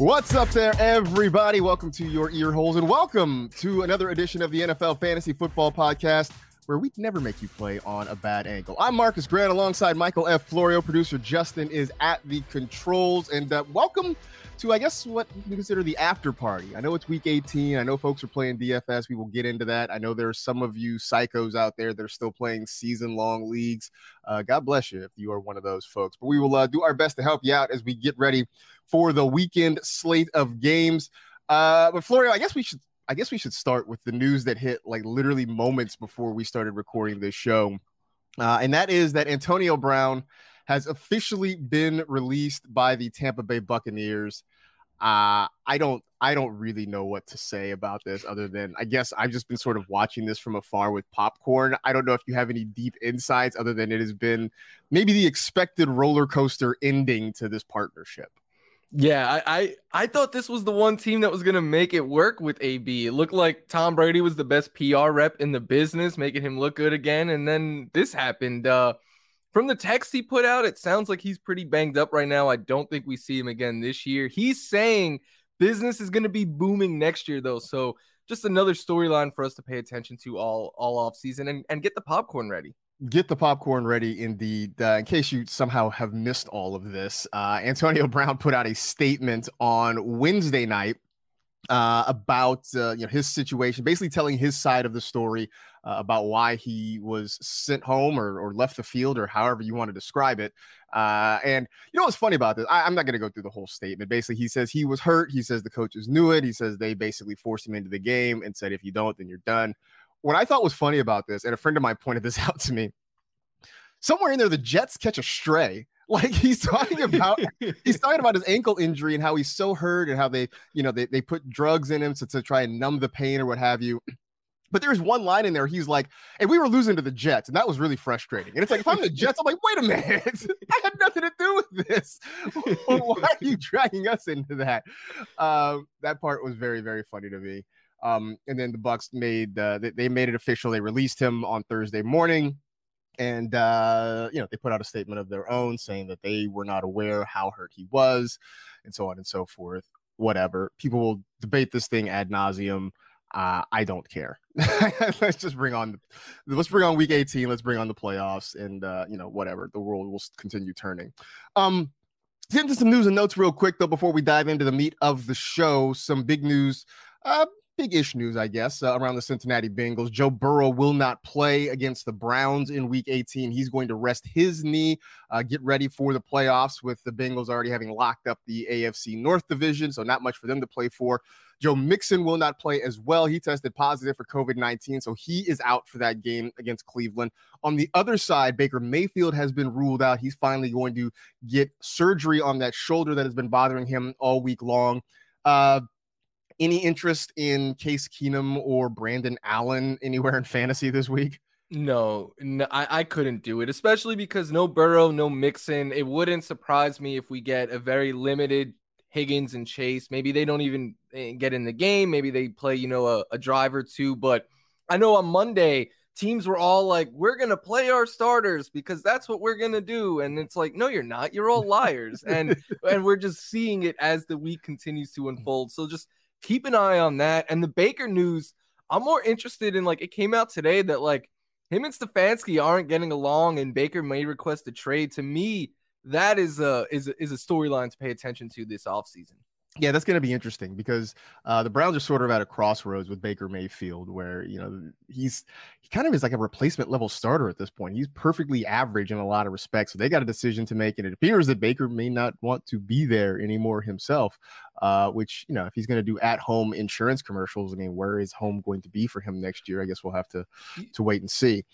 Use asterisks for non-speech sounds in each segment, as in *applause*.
What's up there, everybody? Welcome to your ear holes and welcome to another edition of the NFL Fantasy Football Podcast, where we'd never make you play on a bad angle. I'm Marcus Grant alongside Michael F. Florio. Producer Justin is at the controls, and uh, welcome to, I guess, what we consider the after party. I know it's week 18. I know folks are playing DFS. We will get into that. I know there's some of you psychos out there that are still playing season long leagues. Uh, God bless you if you are one of those folks. But we will uh, do our best to help you out as we get ready for the weekend slate of games. Uh, but Florio, I guess we should I guess we should start with the news that hit like literally moments before we started recording this show. Uh, and that is that Antonio Brown has officially been released by the Tampa Bay Buccaneers. Uh, I don't I don't really know what to say about this other than I guess I've just been sort of watching this from afar with popcorn. I don't know if you have any deep insights other than it has been maybe the expected roller coaster ending to this partnership. Yeah, I, I, I thought this was the one team that was gonna make it work with AB. It looked like Tom Brady was the best PR rep in the business, making him look good again. And then this happened. Uh, from the text he put out, it sounds like he's pretty banged up right now. I don't think we see him again this year. He's saying business is gonna be booming next year though. So just another storyline for us to pay attention to all all off season and, and get the popcorn ready get the popcorn ready indeed uh, in case you somehow have missed all of this uh, antonio brown put out a statement on wednesday night uh, about uh, you know his situation basically telling his side of the story uh, about why he was sent home or, or left the field or however you want to describe it uh, and you know what's funny about this I, i'm not going to go through the whole statement basically he says he was hurt he says the coaches knew it he says they basically forced him into the game and said if you don't then you're done what I thought was funny about this, and a friend of mine *laughs* pointed this out to me. Somewhere in there, the Jets catch a stray. Like he's talking about *laughs* he's talking about his ankle injury and how he's so hurt and how they, you know, they, they put drugs in him to, to try and numb the pain or what have you. *clears throat* But there's one line in there. He's like, and we were losing to the Jets, and that was really frustrating. And it's like, if I'm the Jets, I'm like, wait a minute, *laughs* I had nothing to do with this. *laughs* Why are you dragging us into that? Uh, that part was very, very funny to me. Um, and then the Bucs made uh, they, they made it official. They released him on Thursday morning, and uh, you know they put out a statement of their own saying that they were not aware how hurt he was, and so on and so forth. Whatever people will debate this thing ad nauseum. Uh, I don't care. *laughs* let's just bring on, let's bring on week 18. Let's bring on the playoffs, and uh, you know whatever. The world will continue turning. Um, into some news and notes real quick though before we dive into the meat of the show. Some big news. Uh, big-ish news, I guess, uh, around the Cincinnati Bengals. Joe Burrow will not play against the Browns in Week 18. He's going to rest his knee, uh, get ready for the playoffs. With the Bengals already having locked up the AFC North Division, so not much for them to play for. Joe Mixon will not play as well. He tested positive for COVID 19, so he is out for that game against Cleveland. On the other side, Baker Mayfield has been ruled out. He's finally going to get surgery on that shoulder that has been bothering him all week long. Uh, any interest in Case Keenum or Brandon Allen anywhere in fantasy this week? No, no I, I couldn't do it, especially because no Burrow, no Mixon. It wouldn't surprise me if we get a very limited Higgins and Chase. Maybe they don't even eh, get in the game. Maybe they play, you know, a, a drive or two. But I know on Monday, teams were all like, we're going to play our starters because that's what we're going to do. And it's like, no, you're not. You're all liars. and *laughs* and we're just seeing it as the week continues to unfold. So just keep an eye on that. And the Baker news, I'm more interested in like it came out today that like him and Stefanski aren't getting along and Baker may request a trade. To me, that is a is a, is a storyline to pay attention to this offseason. Yeah, that's going to be interesting because uh, the Browns are sort of at a crossroads with Baker Mayfield, where you know he's he kind of is like a replacement level starter at this point. He's perfectly average in a lot of respects. So they got a decision to make, and it appears that Baker may not want to be there anymore himself. Uh, which you know, if he's going to do at home insurance commercials, I mean, where is home going to be for him next year? I guess we'll have to to wait and see.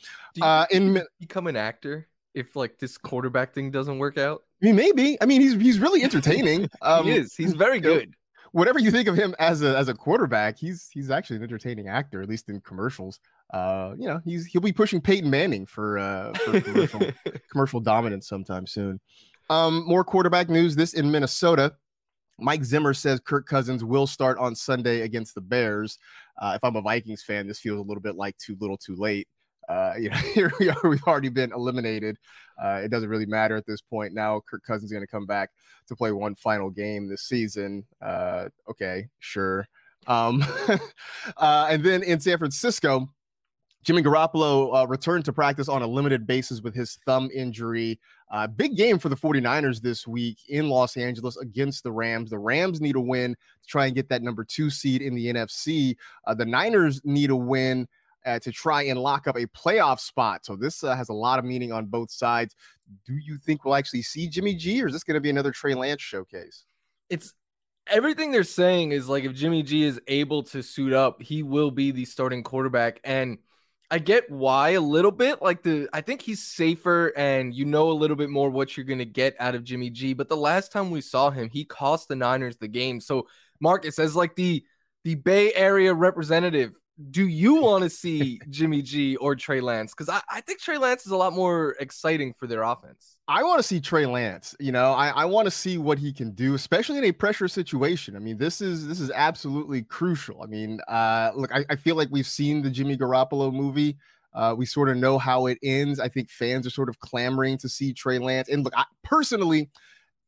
Uh, in become an actor if like this quarterback thing doesn't work out? I mean, maybe. I mean, he's he's really entertaining. *laughs* Um, he is. He's very good. Whatever you think of him as a as a quarterback, he's he's actually an entertaining actor, at least in commercials. Uh, you know, he's he'll be pushing Peyton Manning for uh for commercial *laughs* commercial dominance sometime soon. Um, more quarterback news. This in Minnesota. Mike Zimmer says Kirk Cousins will start on Sunday against the Bears. Uh, if I'm a Vikings fan, this feels a little bit like too little, too late uh, you know, *laughs* here we are. We've already been eliminated. Uh, it doesn't really matter at this point. Now, Kirk Cousins is going to come back to play one final game this season. Uh, okay, sure. Um, *laughs* uh, and then in San Francisco, Jimmy Garoppolo uh, returned to practice on a limited basis with his thumb injury. Uh, big game for the 49ers this week in Los Angeles against the Rams. The Rams need a win to try and get that number two seed in the NFC. The Niners need a win uh, to try and lock up a playoff spot. So this uh, has a lot of meaning on both sides. Do you think we'll actually see Jimmy G, or is this going to be another Trey Lance showcase? It's everything they're saying is like if Jimmy G is able to suit up, he will be the starting quarterback. And I get why a little bit. Like the I think he's safer and you know a little bit more what you're gonna get out of Jimmy G. But the last time we saw him, he cost the Niners the game. So Marcus, as like the the Bay Area representative, do you want to see Jimmy G or Trey Lance? Because I, I think Trey Lance is a lot more exciting for their offense. I want to see Trey Lance. You know, I, I want to see what he can do, especially in a pressure situation. I mean, this is this is absolutely crucial. I mean, uh, look, I, I feel like we've seen the Jimmy Garoppolo movie. Uh, we sort of know how it ends. I think fans are sort of clamoring to see Trey Lance. And look, I, personally,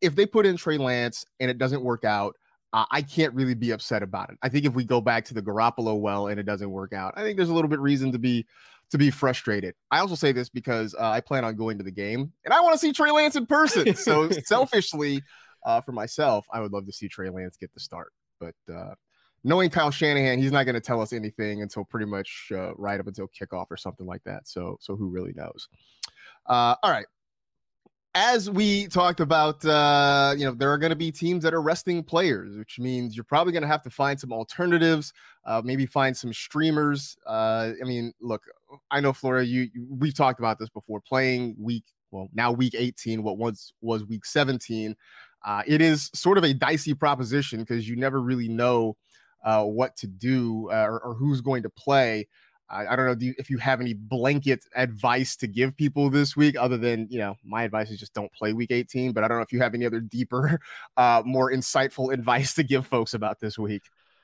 if they put in Trey Lance and it doesn't work out, uh, I can't really be upset about it. I think if we go back to the Garoppolo well and it doesn't work out, I think there's a little bit reason to be to be frustrated. I also say this because uh, I plan on going to the game and I want to see Trey Lance in person. So *laughs* selfishly, uh, for myself, I would love to see Trey Lance get the start. But uh, knowing Kyle Shanahan, he's not going to tell us anything until pretty much uh, right up until kickoff or something like that. So so who really knows? Uh, all right as we talked about, uh, you know, there are going to be teams that are resting players, which means you're probably going to have to find some alternatives, uh, maybe find some streamers. Uh, I mean, look, I know Florio, you, you, we've talked about this before. Playing week, well, now week 18, what once was week 17, uh, it is sort of a dicey proposition because you never really know uh, what to do uh, or, or who's going to play. I, I don't know you, if you have any blanket advice to give people this week, other than you know my advice is just don't play Week 18. But I don't know if you have any other deeper, *laughs* uh, more insightful *laughs* advice to give folks about this week.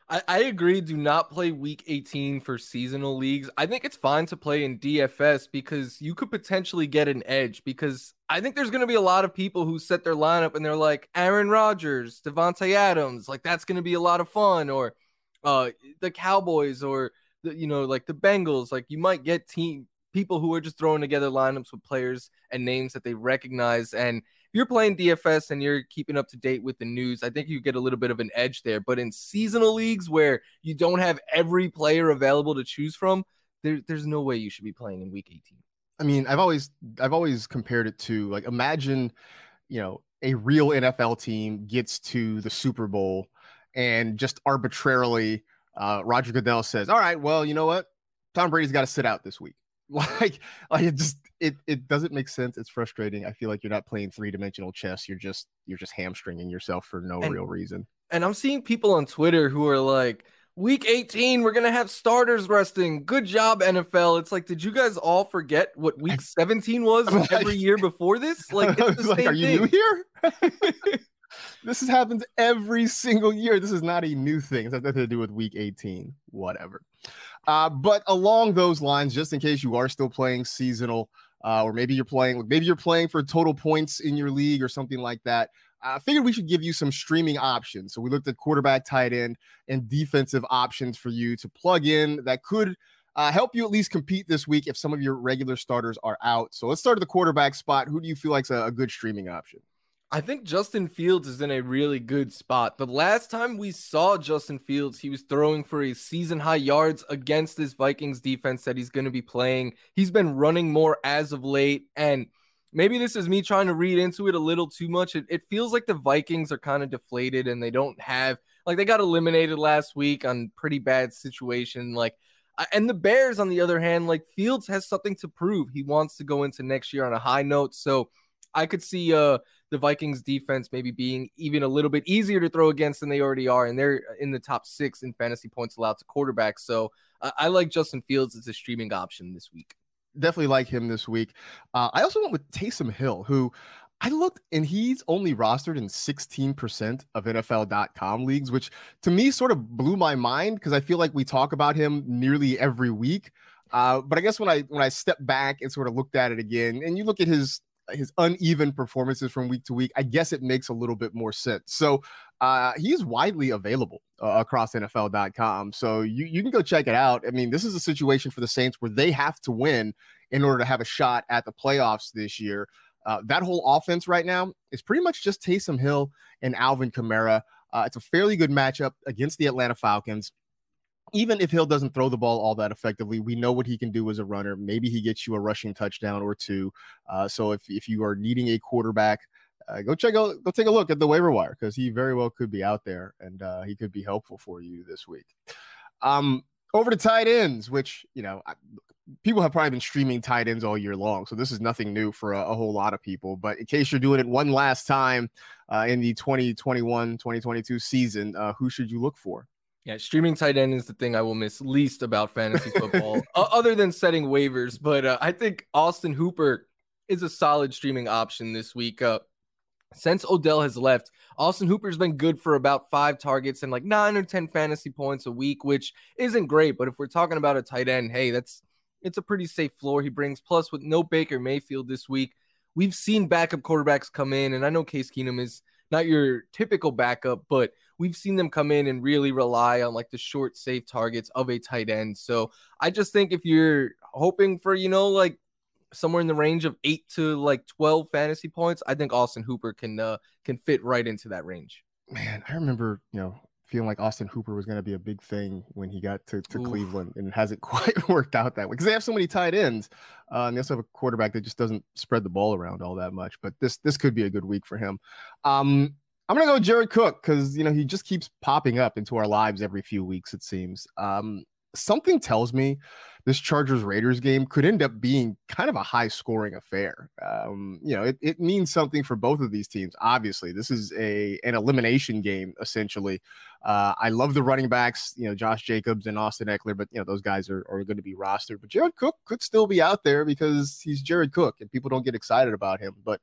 I, I agree. Do not play Week 18 for seasonal leagues. I think it's fine to play in DFS because you could potentially get an edge. Because I think there's going to be a lot of people who set their lineup and they're like Aaron Rodgers, Davante Adams, like that's going to be a lot of fun, or uh, the Cowboys, or the, you know, like the Bengals, like you might get team people who are just throwing together lineups with players and names that they recognize. And if you're playing DFS and you're keeping up to date with the news, I think you get a little bit of an edge there. But in seasonal leagues where you don't have every player available to choose from, there, there's no way you should be playing in week 18. I mean, I've always I've always compared it to like imagine, you know, a real NFL team gets to the Super Bowl and just arbitrarily uh, Roger Goodell says, "All right, well, you know what? Tom Brady's got to sit out this week." *laughs* Like, like it just it it doesn't make sense. It's frustrating. I feel like you're not playing three dimensional chess. You're just you're just hamstringing yourself for no and, real reason. And I'm seeing people on Twitter who are like, week 18, we're going to have starters resting. Good job, NFL. It's like, did you guys all forget what week 17 was *laughs* like, every year before this? *laughs* Like, it's the like are you thing. new here? This has happened every single year. This is not a new thing. It's nothing to do with week 18, whatever. Uh, but along those lines, just in case you are still playing seasonal, uh, or maybe you're playing, maybe you're playing for total points in your league or something like that. I figured we should give you some streaming options. So we looked at quarterback, tight end, and defensive options for you to plug in that could uh, help you at least compete this week if some of your regular starters are out. So let's start at the quarterback spot. Who do you feel like a, a good streaming option? I think Justin Fields is in a really good spot. The last time we saw Justin Fields, he was throwing for a season high yards against this Vikings defense that he's going to be playing. He's been running more as of late. And maybe this is me trying to read into it a little too much. It, it feels like the Vikings are kind of deflated and they don't have, like, they got eliminated last week on pretty bad situation. Like, and the Bears, on the other hand, like Fields has something to prove. He wants to go into next year on a high note. So I could see uh the Vikings defense maybe being even a little bit easier to throw against than they already are, and they're in the top six in fantasy points allowed to quarterbacks. So uh, I like Justin Fields as a streaming option this week. Definitely like him this week. Uh, I also went with Taysom Hill, who I looked and he's only rostered in 16% of NFL.com leagues, which to me sort of blew my mind because I feel like we talk about him nearly every week. Uh, but I guess when I when I step back and sort of looked at it again, and you look at his his uneven performances from week to week, I guess it makes a little bit more sense. So uh, he's widely available uh, across NFL.com. So you, you can go check it out. I mean, this is a situation for the Saints where they have to win in order to have a shot at the playoffs this year. Uh, that whole offense right now is pretty much just Taysom Hill and Alvin Kamara. Uh, it's a fairly good matchup against the Atlanta Falcons even if Hill doesn't throw the ball all that effectively, we know what he can do as a runner. Maybe he gets you a rushing touchdown or two. Uh, so if, if you are needing a quarterback, uh, go check out, go take a look at the waiver wire because he very well could be out there and uh, he could be helpful for you this week. Um, over to tight ends, which you know I, people have probably been streaming tight ends all year long, so this is nothing new for a, a whole lot of people. But in case you're doing it one last time uh, in the 2021-2022 season, uh, who should you look for? Yeah, streaming tight end is the thing I will miss least about fantasy football, other than setting waivers. But uh, I think Austin Hooper is a solid streaming option this week. Uh, since Odell has left, Austin Hooper's been good for about five targets and like nine or 10 fantasy points a week, which isn't great. But if we're talking about a tight end, hey, that's it's a pretty safe floor he brings. Plus, with no Baker Mayfield this week, we've seen backup quarterbacks come in, and I know Case Keenum is not your typical backup, but we've seen them come in and really rely on like the short, safe targets of a tight end. So I just think if you're hoping for, you know, like somewhere in the range of eight to like 12 fantasy points, I think Austin Hooper can uh, can fit right into that range. Man, I remember, you know, feeling like Austin Hooper was going to be a big thing when he got to, to Cleveland, and it hasn't *laughs* quite worked out that way because they have so many tight ends, uh, and they also have a quarterback that just doesn't spread the ball around all that much. But this this could be a good week for him. Um, I'm gonna go Jared Cook because you know he just keeps popping up into our lives every few weeks. It seems. Um, something tells me this Chargers Raiders game could end up being kind of a high scoring affair. Um, you know, it, it means something for both of these teams. Obviously, this is a an elimination game essentially. Uh, I love the running backs, you know, Josh Jacobs and Austin Ekeler, but you know those guys are, are going to be rostered. But Jared Cook could still be out there because he's Jared Cook, and people don't get excited about him. But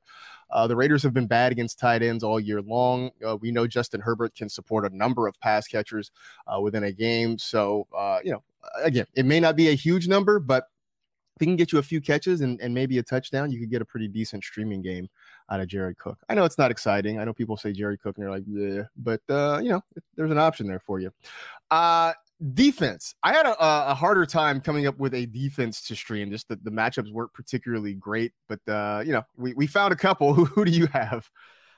uh, the Raiders have been bad against tight ends all year long. Uh, we know Justin Herbert can support a number of pass catchers uh, within a game, so uh, you know again, it may not be a huge number, but if he can get you a few catches and, and maybe a touchdown, you could get a pretty decent streaming game out of Jared Cook. I know it's not exciting. I know people say Jared Cook and they're like, yeah, but uh, you know, there's an option there for you. Uh, defense. I had a, a, harder time coming up with a defense to stream. Just the, the matchups weren't particularly great, but uh, you know, we, we found a couple. *laughs* Who, who do you have?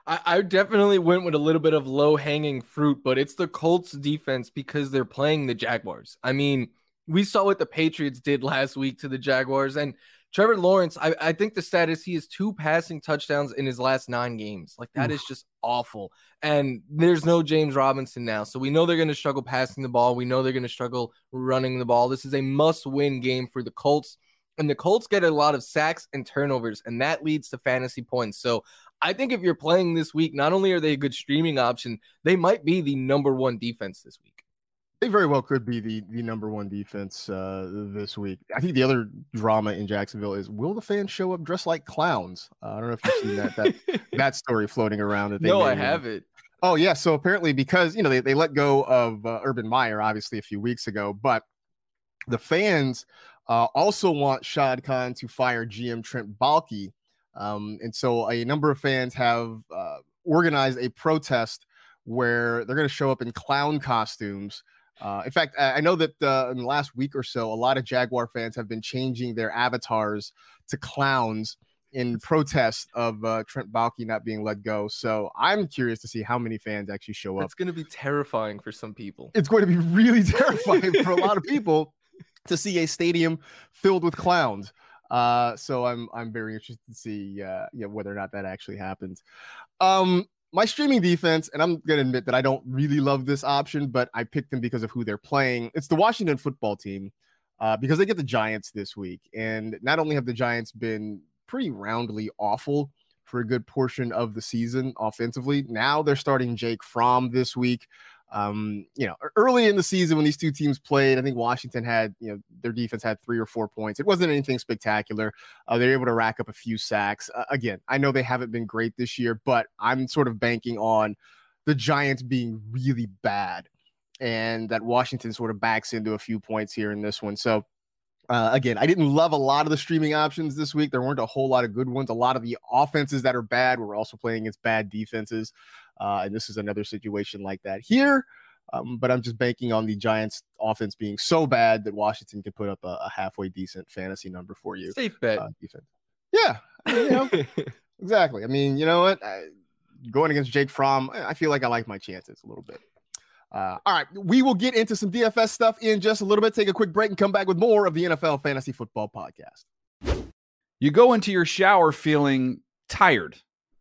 I, I definitely went with a little bit of low hanging fruit, but it's the Colts defense because they're playing the Jaguars. I mean, we saw what the Patriots did last week to the Jaguars, and Trevor Lawrence, I, I think the status he has two passing touchdowns in his last nine games. Like that Oof. is just awful. And there's no James Robinson now. So we know they're going to struggle passing the ball. We know they're going to struggle running the ball. This is a must win game for the Colts. And the Colts get a lot of sacks and turnovers, and that leads to fantasy points. So I think if you're playing this week, not only are they a good streaming option, they might be the number one defense this week. They very well could be the the number one defense uh, this week. I think the other drama in Jacksonville is will the fans show up dressed like clowns? Uh, I don't know if you've seen that that, *laughs* that story floating around. That no, I have it. Oh yeah, so apparently because you know they, they let go of uh, Urban Meyer obviously a few weeks ago, but the fans uh, also want Shad Khan to fire GM Trent Baalke, um, and so a number of fans have uh, organized a protest where they're going to show up in clown costumes uh, in fact, I know that uh, in the last week or so, a lot of Jaguar fans have been changing their avatars to clowns in protest of uh, Trent Baalke not being let go. So I'm curious to see how many fans actually show up. It's going to be terrifying for some people. It's going to be really *laughs* terrifying for a lot of people to see a stadium filled with clowns. Uh, so I'm I'm very interested to see uh, yeah, whether or not that actually happens. Um, my streaming defense, and I'm to admit that I don't really love this option, but I picked them because of who they're playing. It's the Washington football team uh, because they get the Giants this week. And not only have the Giants been pretty roundly awful for a good portion of the season offensively, now they're starting Jake Fromm this week. Um, you know, early in the season when these two teams played, I think Washington had, you know, their defense had three or four points. It wasn't anything spectacular. Uh, they're able to rack up a few sacks. Uh, again, I know they haven't been great this year, but I'm sort of banking on the Giants being really bad and that Washington sort of backs into a few points here in this one. So, uh, again, I didn't love a lot of the streaming options this week. There weren't a whole lot of good ones. A lot of the offenses that are bad were also playing against bad defenses. Uh, and this is another situation like that here. Um, but I'm just banking on the Giants offense being so bad that Washington can put up a, a halfway decent fantasy number for you. Safe bet. Uh, defense. Yeah. you know, *laughs* exactly. I mean, you know what? I, going against Jake Fromm, I feel like I like my chances a little bit. Uh, all right, we will get into some DFS stuff in just a little bit. Take a quick break and come back with more of the NFL Fantasy Football Podcast. You go into your shower feeling tired,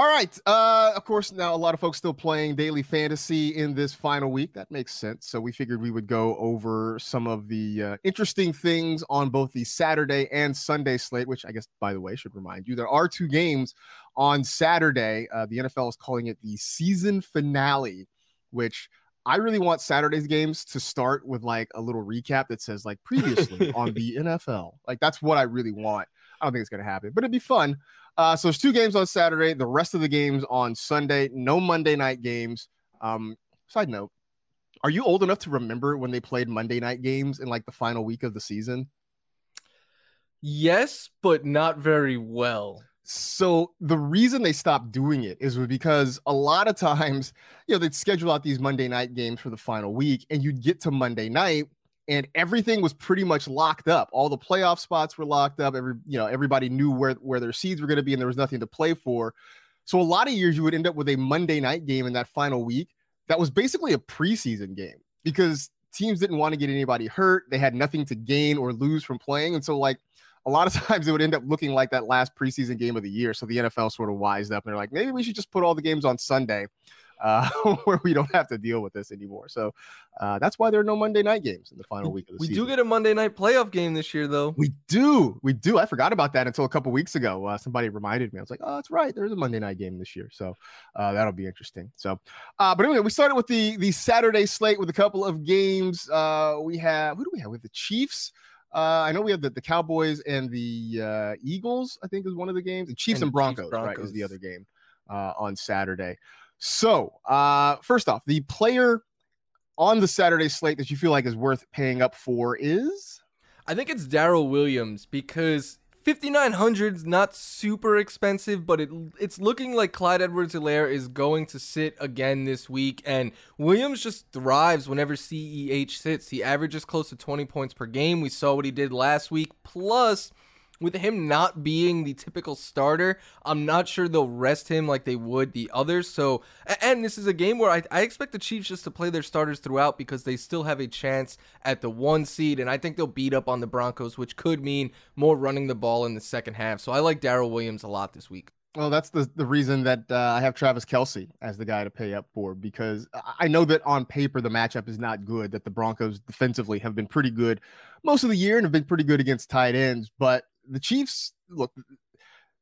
All right. Uh, of course, now a lot of folks still playing daily fantasy in this final week. That makes sense. So we figured we would go over some of the uh, interesting things on both the Saturday and Sunday slate, which I guess, by the way, should remind you there are two games on Saturday. Uh, the NFL is calling it the season finale, which I really want Saturday's games to start with like a little recap that says like previously on *laughs* the NFL. Like that's what I really want. I don't think it's going to happen, but it'd be fun. Uh, so there's two games on Saturday. The rest of the games on Sunday. No Monday night games. Um, side note: Are you old enough to remember when they played Monday night games in like the final week of the season? Yes, but not very well. So the reason they stopped doing it is because a lot of times, you know, they'd schedule out these Monday night games for the final week, and you'd get to Monday night and everything was pretty much locked up. All the playoff spots were locked up. Every you know everybody knew where where their seeds were going to be, and there was nothing to play for. So a lot of years you would end up with a Monday night game in that final week that was basically a preseason game because teams didn't want to get anybody hurt. They had nothing to gain or lose from playing, and so like a lot of *laughs* times it would end up looking like that last preseason game of the year. So the NFL sort of wised up and they're like, maybe we should just put all the games on Sunday uh, *laughs* where we don't have to deal with this anymore. So uh, that's why there are no Monday night games in the final week of the we season. We do get a Monday night playoff game this year, though. We do. We do. I forgot about that until a couple weeks ago. Uh, somebody reminded me. I was like, oh, that's right. There's a Monday night game this year. So uh, that'll be interesting. So, uh, but anyway, we started with the the Saturday slate with a couple of games. Uh, we have, who do we have? We have the Chiefs. Uh, I know we have the, the Cowboys and the uh, Eagles, I think is one of the games. The Chiefs and, and Broncos, Chiefs, Broncos, right, is the other game uh, on Saturday. So, uh, first off, the player on the Saturday slate that you feel like is worth paying up for is? I think it's Darrel Williams because 5900 is not super expensive, but it it's looking like Clyde Edwards-Helaire is going to sit again this week and Williams just thrives whenever CEH sits. He averages close to 20 points per game. We saw what he did last week. Plus, with him not being the typical starter, I'm not sure they'll rest him like they would the others. So, and this is a game where I, I expect the Chiefs just to play their starters throughout because they still have a chance at the one seed, and I think they'll beat up on the Broncos, which could mean more running the ball in the second half. So I like Darrel Williams a lot this week. Well, that's the, the reason that uh, I have Travis Kelce as the guy to pay up for because I know that on paper the matchup is not good, that the Broncos defensively have been pretty good most of the year and have been pretty good against tight ends. But the Chiefs, look,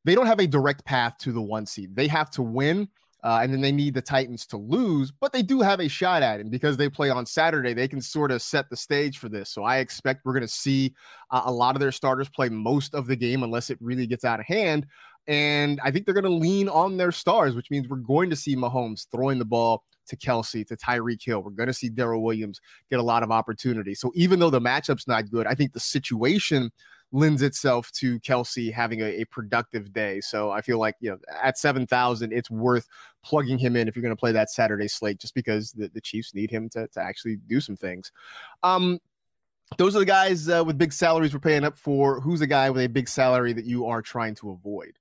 they don't have a direct path to the one seed. They have to win. Uh, and then they need the Titans to lose, but they do have a shot at it. because they play on Saturday, they can sort of set the stage for this. So I expect we're going to see uh, a lot of their starters play most of the game unless it really gets out of hand. And I think they're going to lean on their stars, which means we're going to see Mahomes throwing the ball to Kelce, to Tyreek Hill. We're going to see Darrel Williams get a lot of opportunity. So even though the matchup's not good, I think the situation lends itself to Kelce having a, a productive day. So I feel like, you know, at 7,000, it's worth plugging him in if you're going to play that Saturday slate, just because the, the Chiefs need him to, to actually do some things. Um, those are the guys uh, with big salaries we're paying up for. Who's the guy with a big salary that you are trying to avoid?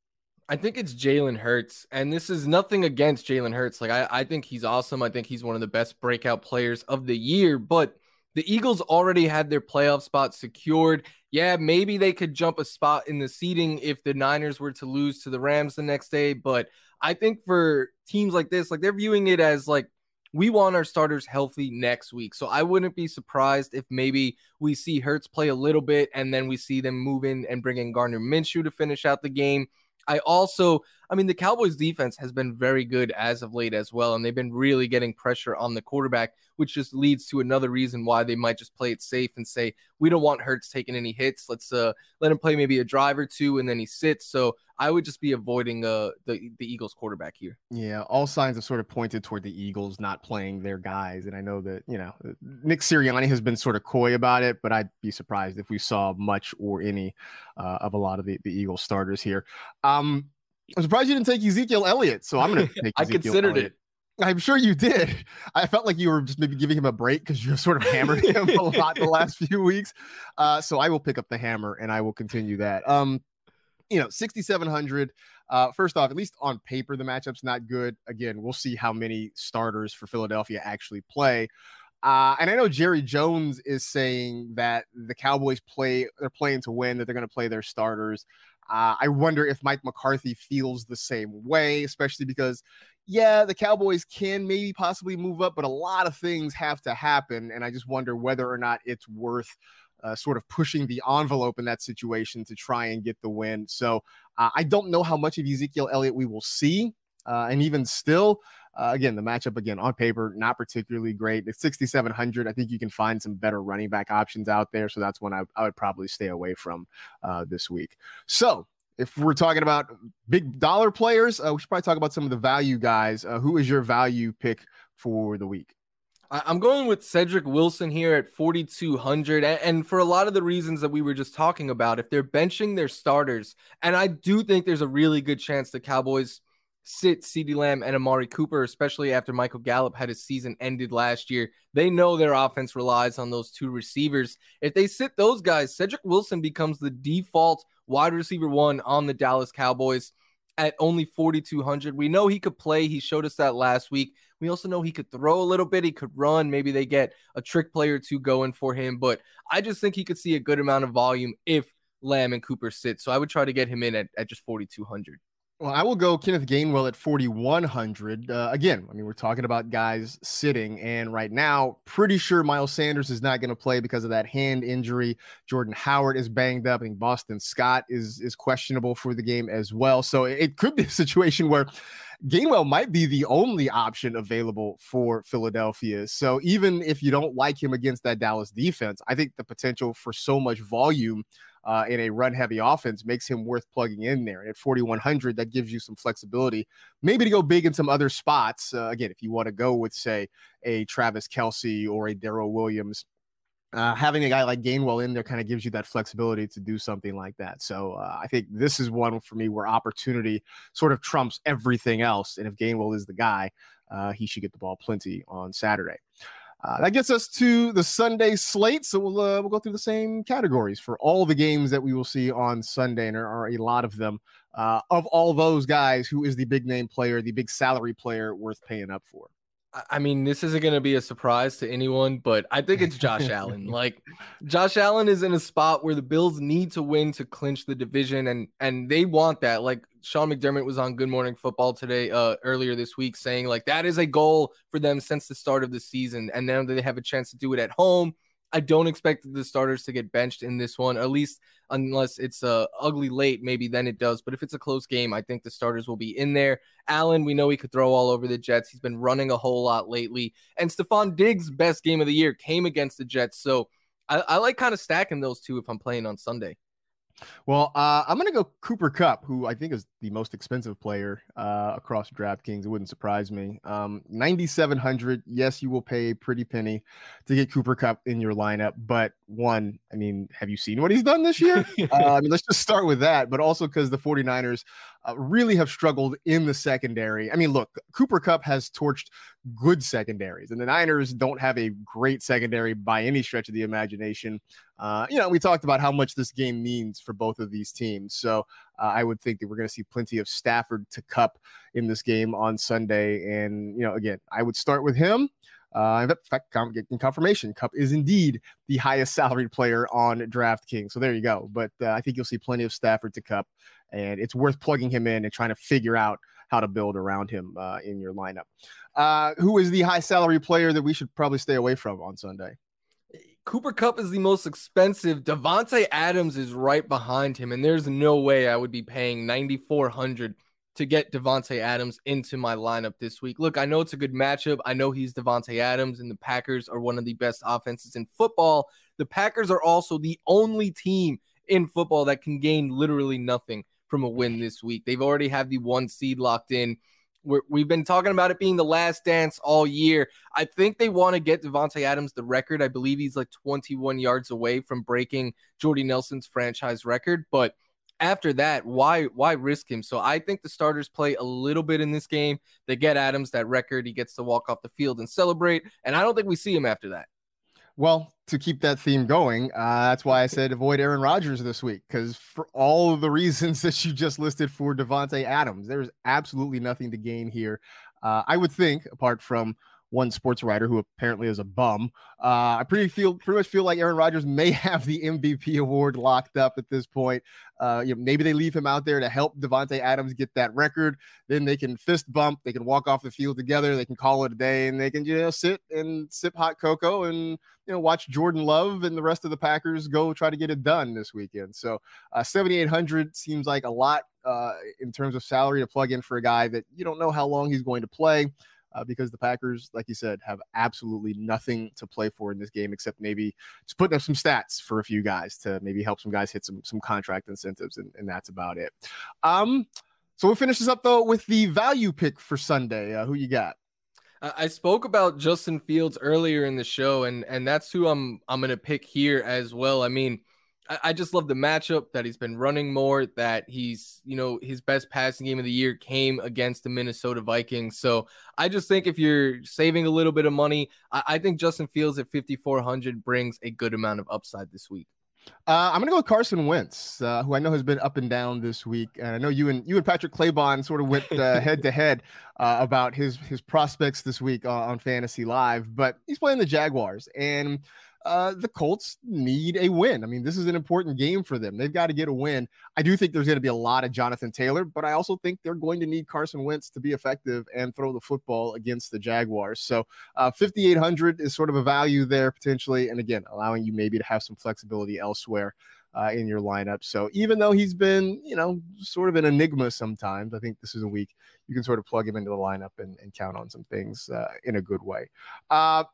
I think it's Jalen Hurts, and this is nothing against Jalen Hurts. Like I, I think he's awesome. I think he's one of the best breakout players of the year. But the Eagles already had their playoff spot secured. Yeah, maybe they could jump a spot in the seeding if the Niners were to lose to the Rams the next day. But I think for teams like this, like they're viewing it as like we want our starters healthy next week. So I wouldn't be surprised if maybe we see Hurts play a little bit and then we see them move in and bring in Gardner Minshew to finish out the game. I also, I mean, the Cowboys defense has been very good as of late as well, and they've been really getting pressure on the quarterback, which just leads to another reason why they might just play it safe and say, we don't want Hurts taking any hits. Let's uh let him play maybe a drive or two and then he sits. So I would just be avoiding uh the, the Eagles quarterback here. Yeah, all signs have sort of pointed toward the Eagles not playing their guys. And I know that, you know, Nick Sirianni has been sort of coy about it, but I'd be surprised if we saw much or any uh, of a lot of the, the Eagles starters here. Um I'm surprised you didn't take Ezekiel Elliott. So I'm gonna *laughs* take I considered Elliott. it. I'm sure you did. I felt like you were just maybe giving him a break because you *laughs* sort of hammered him a *laughs* lot the last few weeks. Uh, so I will pick up the hammer and I will continue that. Um, you know, 6,700. Uh, first off, at least on paper, the matchup's not good. Again, we'll see how many starters for Philadelphia actually play. Uh, and I know Jerry Jones is saying that the Cowboys play, they're playing to win, that they're going to play their starters. Uh, I wonder if Mike McCarthy feels the same way, especially because, yeah, the Cowboys can maybe possibly move up, but a lot of things have to happen. And I just wonder whether or not it's worth uh, sort of pushing the envelope in that situation to try and get the win. So uh, I don't know how much of Ezekiel Elliott we will see. Uh, and even still, uh, again, the matchup again on paper not particularly great. It's 6,700. I think you can find some better running back options out there, so that's one I, I would probably stay away from uh, this week. So if we're talking about big dollar players, uh, we should probably talk about some of the value guys. Uh, who is your value pick for the week? I'm going with Cedric Wilson here at 4,200. And for a lot of the reasons that we were just talking about, if they're benching their starters, and I do think there's a really good chance the Cowboys sit CeeDee Lamb and Amari Cooper, especially after Michael Gallup had his season ended last year. They know their offense relies on those two receivers. If they sit those guys, Cedric Wilson becomes the default wide receiver one on the Dallas Cowboys at only 4,200. We know he could play. He showed us that last week. We also know he could throw a little bit. He could run. Maybe they get a trick player or two going for him. But I just think he could see a good amount of volume if Lamb and Cooper sit. So I would try to get him in at, at just 4,200. Well, I will go Kenneth Gainwell at 4,100. Uh, again, I mean, we're talking about guys sitting, and right now, pretty sure Miles Sanders is not going to play because of that hand injury. Jordan Howard is banged up. I think Boston Scott is is questionable for the game as well. So it could be a *laughs* situation where Gainwell might be the only option available for Philadelphia. So even if you don't like him against that Dallas defense, I think the potential for so much volume uh, in a run heavy offense makes him worth plugging in there. And at 4,100, that gives you some flexibility, maybe to go big in some other spots. Uh, again, if you want to go with, say, a Travis Kelce or a Darrel Williams, uh, having a guy like Gainwell in there kind of gives you that flexibility to do something like that. So uh, I think this is one for me where opportunity sort of trumps everything else. And if Gainwell is the guy, uh, he should get the ball plenty on Saturday. Uh, that gets us to the Sunday slate. So we'll uh, we'll go through the same categories for all the games that we will see on Sunday, and there are a lot of them. Uh, of all those guys, who is the big name player, the big salary player worth paying up for? I mean, this isn't going to be a surprise to anyone, but I think it's Josh Allen. *laughs* Like, Josh Allen is in a spot where the Bills need to win to clinch the division, and and they want that. Like Sean McDermott was on Good Morning Football today, uh, earlier this week, saying like that is a goal for them since the start of the season, and now they have a chance to do it at home. I don't expect the starters to get benched in this one, at least unless it's a uh, ugly late. Maybe then it does. But if it's a close game, I think the starters will be in there. Allen, we know he could throw all over the Jets. He's been running a whole lot lately. And Stefon Diggs' best game of the year came against the Jets. So I, I like kind of stacking those two if I'm playing on Sunday. Well, uh, I'm going to go Cooper Kupp, who I think is the most expensive player uh, across DraftKings. It wouldn't surprise me. Um, 9,700. Yes, you will pay a pretty penny to get Cooper Kupp in your lineup. But one, I mean, have you seen what he's done this year? *laughs* uh, I mean, let's just start with that. But also because the 49ers uh, really have struggled in the secondary. I mean, look, Cooper Kupp has torched good secondaries, and the Niners don't have a great secondary by any stretch of the imagination. Uh, you know, we talked about how much this game means for both of these teams. So uh, I would think that we're going to see plenty of Stafford to Kupp in this game on Sunday. And, you know, again, I would start with him. Uh, in fact, getting confirmation. Kupp is indeed the highest *laughs* salaried player on DraftKings. So there you go. But uh, I think you'll see plenty of Stafford to Kupp, and it's worth plugging him in and trying to figure out how to build around him uh, in your lineup. Uh, who is the high salary player that we should probably stay away from on Sunday? Cooper Kupp is the most expensive. Davante Adams is right behind him, and there's no way I would be paying 9400 to get Davante Adams into my lineup this week. Look, I know it's a good matchup. I know he's Davante Adams, and the Packers are one of the best offenses in football. The Packers are also the only team in football that can gain literally nothing from a win this week. They've already have the one seed locked in. We have been talking about it being the last dance all year. I think they want to get Davante Adams the record. I believe he's like 21 yards away from breaking Jordy Nelson's franchise record, but after that, why why risk him? So I think the starters play a little bit in this game. They get Adams that record. He gets to walk off the field and celebrate, and I don't think we see him after that. Well, to keep that theme going, uh, that's why I *laughs* said avoid Aaron Rodgers this week because for all of the reasons *laughs* that you just listed for Davante Adams, there's absolutely nothing to gain here. Uh, I would think, apart from one sports writer who apparently is a bum. Uh, I pretty feel pretty much feel like Aaron Rodgers may *laughs* have the MVP award locked up at this point. Uh, you know, maybe they leave him out there to help Davante Adams get that record. Then they can fist bump. They can walk off the field together. They can call it a day, and they can you know sit and sip hot cocoa and you know watch Jordan Love and the rest of the Packers go try to get it done this weekend. So uh, 7,800 seems like a lot uh, in terms of salary to plug in for a guy that you don't know how long he's going to play uh, because the Packers, like you said, have absolutely nothing to play for in this game except maybe just putting up some stats for a few guys to maybe help some guys hit some some contract incentives, and, and that's about it. Um, so we'll finish this up though with the value pick for Sunday. Uh, who you got? I spoke about Justin Fields earlier in the show, and and that's who I'm I'm gonna pick here as well. I mean, I, just love the matchup that he's been running more, that he's, you know, his best passing game of the year came against the Minnesota Vikings. So I just think if you're saving a little bit of money, I, I think Justin Fields at 5,400 brings a good amount of upside this week. Uh, I'm gonna go with Carson Wentz, uh, who I know has been up and down this week, and I know you and you and Patrick Claybon sort of went uh, head to head uh, about his his prospects this week on, on Fantasy Live. But he's playing the Jaguars, and uh, the Colts need a win. I mean, this is an important game for them. They've got to get a win. I do think there's going to be a lot of Jonathan Taylor, but I also think they're going to need Carson Wentz to be effective and throw the football against the Jaguars. So, uh, 5,800 is sort of a value there potentially. And again, allowing you maybe to have some flexibility elsewhere. Uh, in your lineup. So even though he's been, you know, sort of an enigma sometimes, I think this is a week you can sort of plug him into the lineup and, and count on some things uh, in a good way. Uh,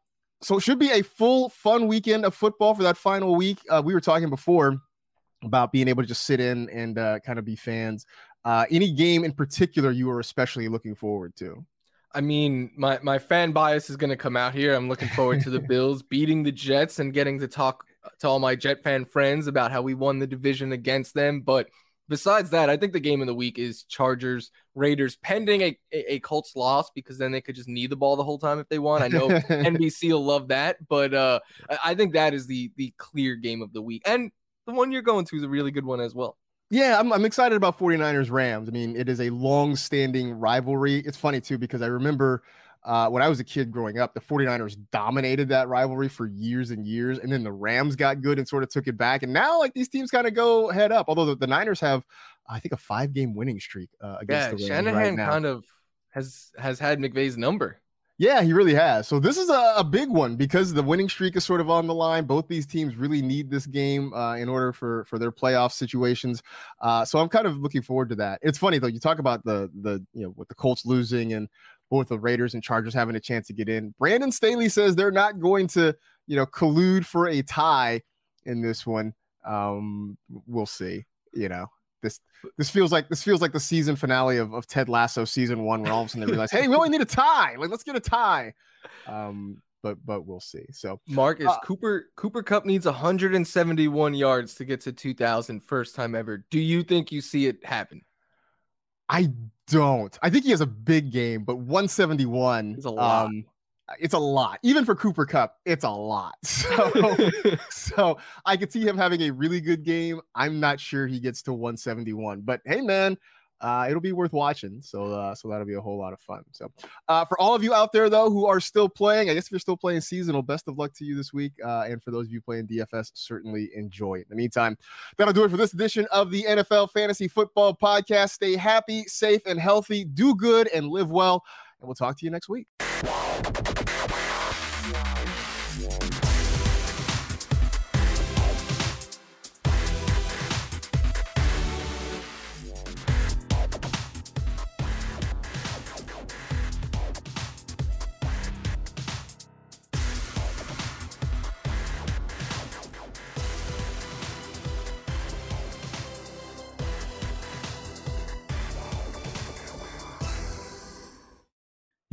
so it should be a full fun weekend of football for that final week. Uh, we were talking before about being able to just sit in and uh, kind of be fans. Uh, any game in particular you are especially looking forward to? I mean, my my fan bias is going to come out here. I'm looking forward to the *laughs* Bills beating the Jets and getting to talk to all my Jet fan friends about how we won the division against them. But besides that, I think the game of the week is Chargers Raiders, pending a, a, a, Colts loss because then they could just knee the ball the whole time if they want. I know *laughs* NBC will love that, but uh, I think that is the the clear game of the week, and the one you're going to is a really good one as well. Yeah, I'm, I'm excited about 49ers Rams. I mean, it is a long standing rivalry. It's funny too because I remember uh, when I was a kid growing up, the 49ers dominated that rivalry for years and years. And then the Rams got good and sort of took it back. And now, like, these teams kind of go head up. Although the, the, Niners have, I think, a five game winning streak uh, against yeah, the Rams. Shanahan right kind of has has had McVay's number. Yeah, he really has. So this is a, a, big one because the winning streak is sort of on the line. Both these teams really need this game uh, in order for for their playoff situations. Uh, so I'm kind of looking forward to that. It's funny though. You talk about the the you know with the Colts losing and both the Raiders and Chargers having a chance to get in. Brandon Staley says they're not going to, you know, collude for a tie in this one. Um, we'll see. You know, this this feels like this feels like the season finale of, of Ted Lasso season one, where all of a sudden they realize, hey, we only need a tie. Like, let's get a tie. Um, but but we'll see. So Marcus uh, Cooper Cooper Kupp needs 171 yards to get to 2,000 first time ever. Do you think you see it happen? I don't. I think he has a big game, but 171 is a lot. Um, it's a lot. Even for Cooper Kupp, it's a lot. *laughs* So, *laughs* so I could see him having a really good game. I'm not sure he gets to 171, but hey, man, uh, it'll be worth watching. So, uh, so that'll be a whole lot of fun. So, uh, for all of you out there though who are still playing, I guess if you're still playing seasonal, best of luck to you this week. Uh, and for those of you playing DFS, certainly enjoy. In the meantime, that'll do it for this edition of the NFL Fantasy Football Podcast. Stay happy, safe, and healthy. Do good and live well. And we'll talk to you next week.